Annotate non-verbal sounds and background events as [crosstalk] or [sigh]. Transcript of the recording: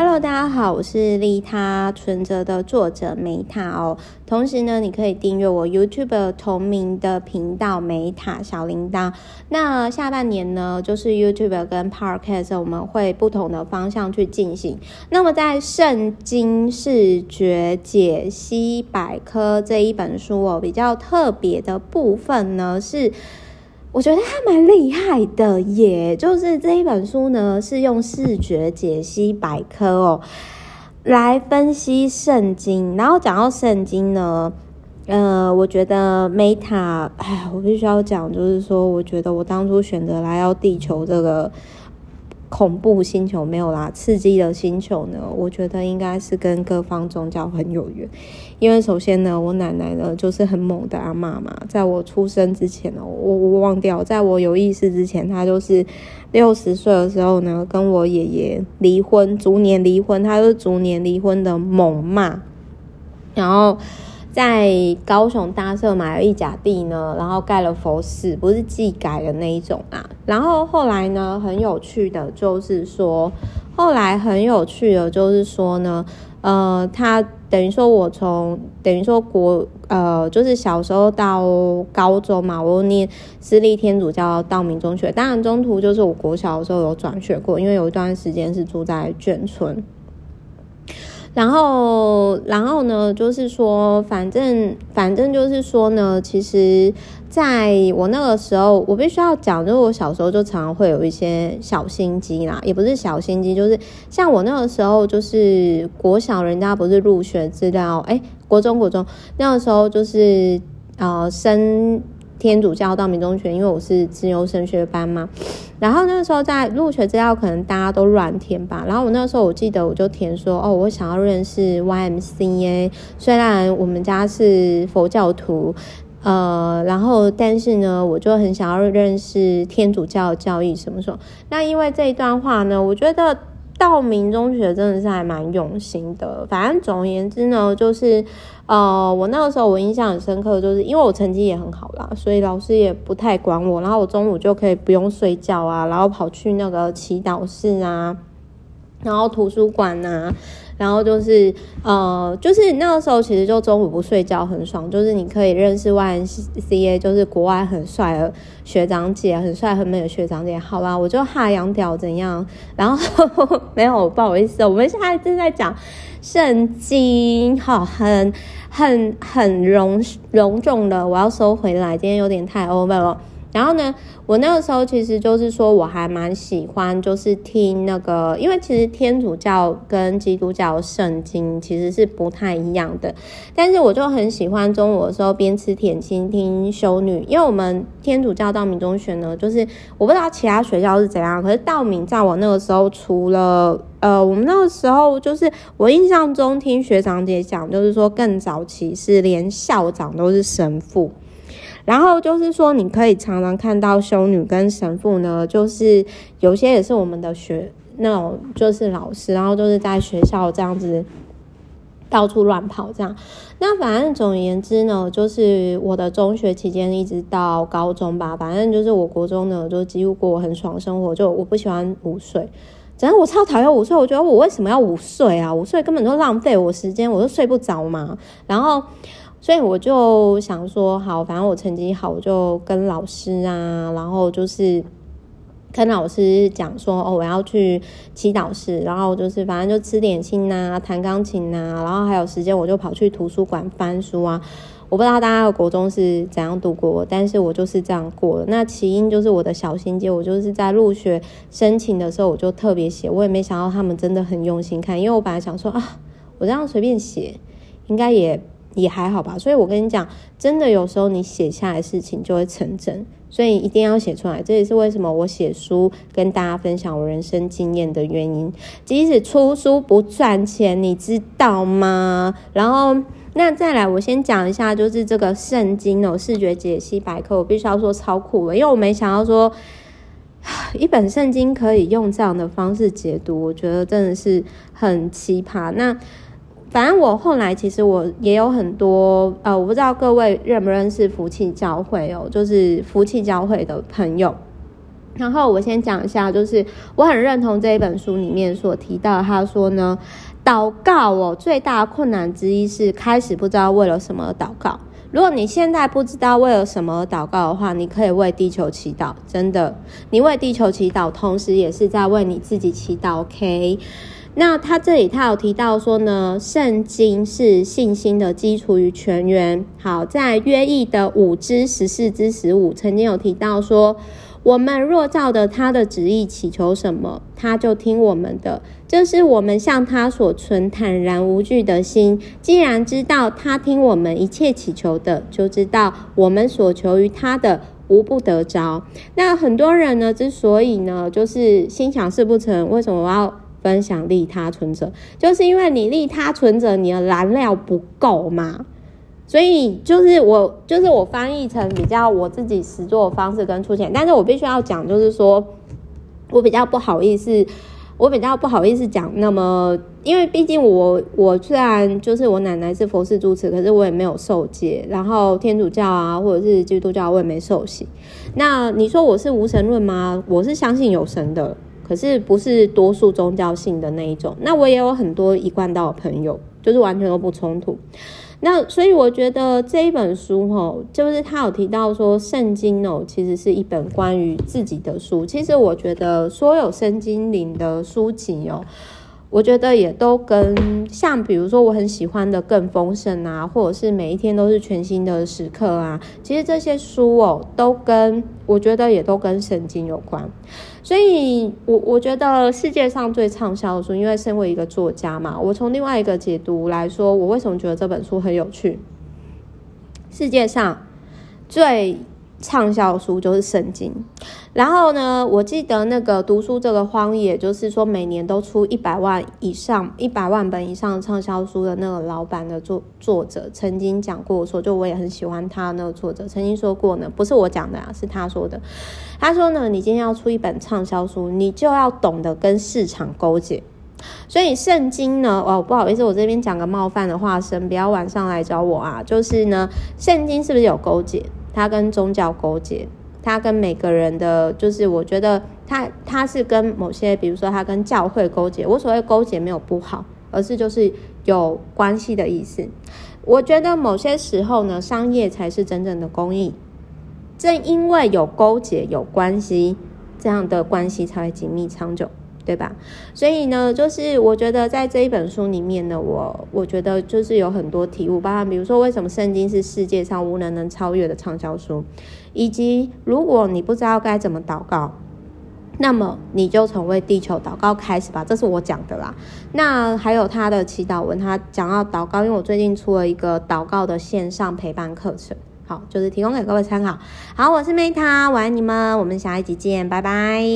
Hello，大家好，我是利他存折的作者梅塔哦。同时呢，你可以订阅我 YouTube 同名的频道梅塔小铃铛。那下半年呢，就是 YouTube 跟 Podcast 我们会不同的方向去进行。那么在圣经视觉解析百科这一本书哦，比较特别的部分呢是。我觉得他蛮厉害的耶，就是这一本书呢，是用视觉解析百科哦来分析圣经，然后讲到圣经呢，呃，我觉得 Meta，哎，我必须要讲，就是说，我觉得我当初选择来到地球这个。恐怖星球没有啦，刺激的星球呢？我觉得应该是跟各方宗教很有缘，因为首先呢，我奶奶呢就是很猛的阿妈嘛，在我出生之前呢，我我忘掉，在我有意识之前，她就是六十岁的时候呢，跟我爷爷离婚，逐年离婚，她是逐年离婚的猛骂，然后。在高雄大社买了一甲地呢，然后盖了佛寺，不是技改的那一种啊。然后后来呢，很有趣的就是说，后来很有趣的就是说呢，呃，他等于说我从等于说国呃，就是小时候到高中嘛，我念私立天主教道明中学，当然中途就是我国小的时候有转学过，因为有一段时间是住在眷村。然后，然后呢，就是说，反正，反正就是说呢，其实在我那个时候，我必须要讲，就是我小时候就常常会有一些小心机啦，也不是小心机，就是像我那个时候，就是国小人家不是入学资料，哎，国中国中那个时候就是呃升。天主教道明中学，因为我是自由升学班嘛，然后那个时候在入学资料，可能大家都乱填吧。然后我那时候我记得我就填说，哦，我想要认识 YMCA，虽然我们家是佛教徒，呃，然后但是呢，我就很想要认识天主教的教义什么什么。那因为这一段话呢，我觉得。道明中学真的是还蛮用心的，反正总而言之呢，就是，呃，我那个时候我印象很深刻，就是因为我成绩也很好啦，所以老师也不太管我，然后我中午就可以不用睡觉啊，然后跑去那个祈祷室啊，然后图书馆啊。然后就是，呃，就是那个时候，其实就中午不睡觉很爽，就是你可以认识 YMCA，就是国外很帅的学长姐，很帅很美的学长姐。好吧，我就哈洋屌怎样？然后 [laughs] 没有，不好意思，我们现在正在讲圣经，好，很很很隆隆重的，我要收回来，今天有点太 over 了。然后呢，我那个时候其实就是说，我还蛮喜欢，就是听那个，因为其实天主教跟基督教圣经其实是不太一样的。但是我就很喜欢中午的时候边吃点心听修女，因为我们天主教道明中学呢，就是我不知道其他学校是怎样，可是道明在我那个时候，除了呃，我们那个时候就是我印象中听学长姐讲，就是说更早期是连校长都是神父。然后就是说，你可以常常看到修女跟神父呢，就是有些也是我们的学那种，就是老师，然后就是在学校这样子到处乱跑这样。那反正总言之呢，就是我的中学期间一直到高中吧，反正就是我国中呢，就几乎过很爽生活。就我不喜欢午睡，反正我超讨厌午睡。我觉得我为什么要午睡啊？午睡根本就浪费我时间，我就睡不着嘛。然后。所以我就想说，好，反正我成绩好，我就跟老师啊，然后就是跟老师讲说，哦，我要去祈祷室，然后就是反正就吃点心啊，弹钢琴啊，然后还有时间我就跑去图书馆翻书啊。我不知道大家的国中是怎样度过，但是我就是这样过的。那起因就是我的小心机，我就是在入学申请的时候我就特别写，我也没想到他们真的很用心看，因为我本来想说啊，我这样随便写应该也。也还好吧，所以我跟你讲，真的有时候你写下来的事情就会成真，所以一定要写出来。这也是为什么我写书跟大家分享我人生经验的原因。即使出书不赚钱，你知道吗？然后那再来，我先讲一下，就是这个圣经哦，视觉解析百科，我必须要说超酷的，因为我没想到说一本圣经可以用这样的方式解读，我觉得真的是很奇葩。那。反正我后来其实我也有很多呃，我不知道各位认不认识福气教会哦，就是福气教会的朋友。然后我先讲一下，就是我很认同这一本书里面所提到，他说呢，祷告哦，最大的困难之一是开始不知道为了什么祷告。如果你现在不知道为了什么祷告的话，你可以为地球祈祷，真的，你为地球祈祷，同时也是在为你自己祈祷。OK，那他这里他有提到说呢，圣经是信心的基础与泉源。好，在约珥的五之十四之十五，曾经有提到说。我们若照着他的旨意祈求什么，他就听我们的。这是我们向他所存坦然无惧的心。既然知道他听我们一切祈求的，就知道我们所求于他的无不得着。那很多人呢，之所以呢，就是心想事不成，为什么我要分享利他存折？就是因为你利他存折，你的燃料不够嘛。所以就是我，就是我翻译成比较我自己实作的方式跟出钱，但是我必须要讲，就是说我比较不好意思，我比较不好意思讲那么，因为毕竟我我虽然就是我奶奶是佛事主持，可是我也没有受戒，然后天主教啊或者是基督教我也没受洗。那你说我是无神论吗？我是相信有神的，可是不是多数宗教性的那一种。那我也有很多一贯道的朋友，就是完全都不冲突。那所以我觉得这一本书吼，就是他有提到说，圣经哦，其实是一本关于自己的书。其实我觉得所有圣经里的书籍哦。我觉得也都跟像比如说我很喜欢的更丰盛啊，或者是每一天都是全新的时刻啊，其实这些书哦，都跟我觉得也都跟圣经有关。所以我我觉得世界上最畅销的书，因为身为一个作家嘛，我从另外一个解读来说，我为什么觉得这本书很有趣？世界上最畅销书就是圣经，然后呢，我记得那个读书这个荒野，就是说每年都出一百万以上、一百万本以上畅销书的那个老板的作作者，曾经讲过说，就我也很喜欢他那个作者曾经说过呢，不是我讲的啊，是他说的。他说呢，你今天要出一本畅销书，你就要懂得跟市场勾结。所以圣经呢，哦，不好意思，我这边讲个冒犯的话声，不要晚上来找我啊。就是呢，圣经是不是有勾结？他跟宗教勾结，他跟每个人的，就是我觉得他他是跟某些，比如说他跟教会勾结。我所谓勾结没有不好，而是就是有关系的意思。我觉得某些时候呢，商业才是真正的公益。正因为有勾结、有关系，这样的关系才会紧密长久。对吧？所以呢，就是我觉得在这一本书里面呢，我我觉得就是有很多体悟，包含比如说为什么圣经是世界上无人能超越的畅销书，以及如果你不知道该怎么祷告，那么你就从为地球祷告开始吧，这是我讲的啦。那还有他的祈祷文，他讲到祷告，因为我最近出了一个祷告的线上陪伴课程，好，就是提供给各位参考。好，我是 Meta，我爱你们，我们下一集见，拜拜。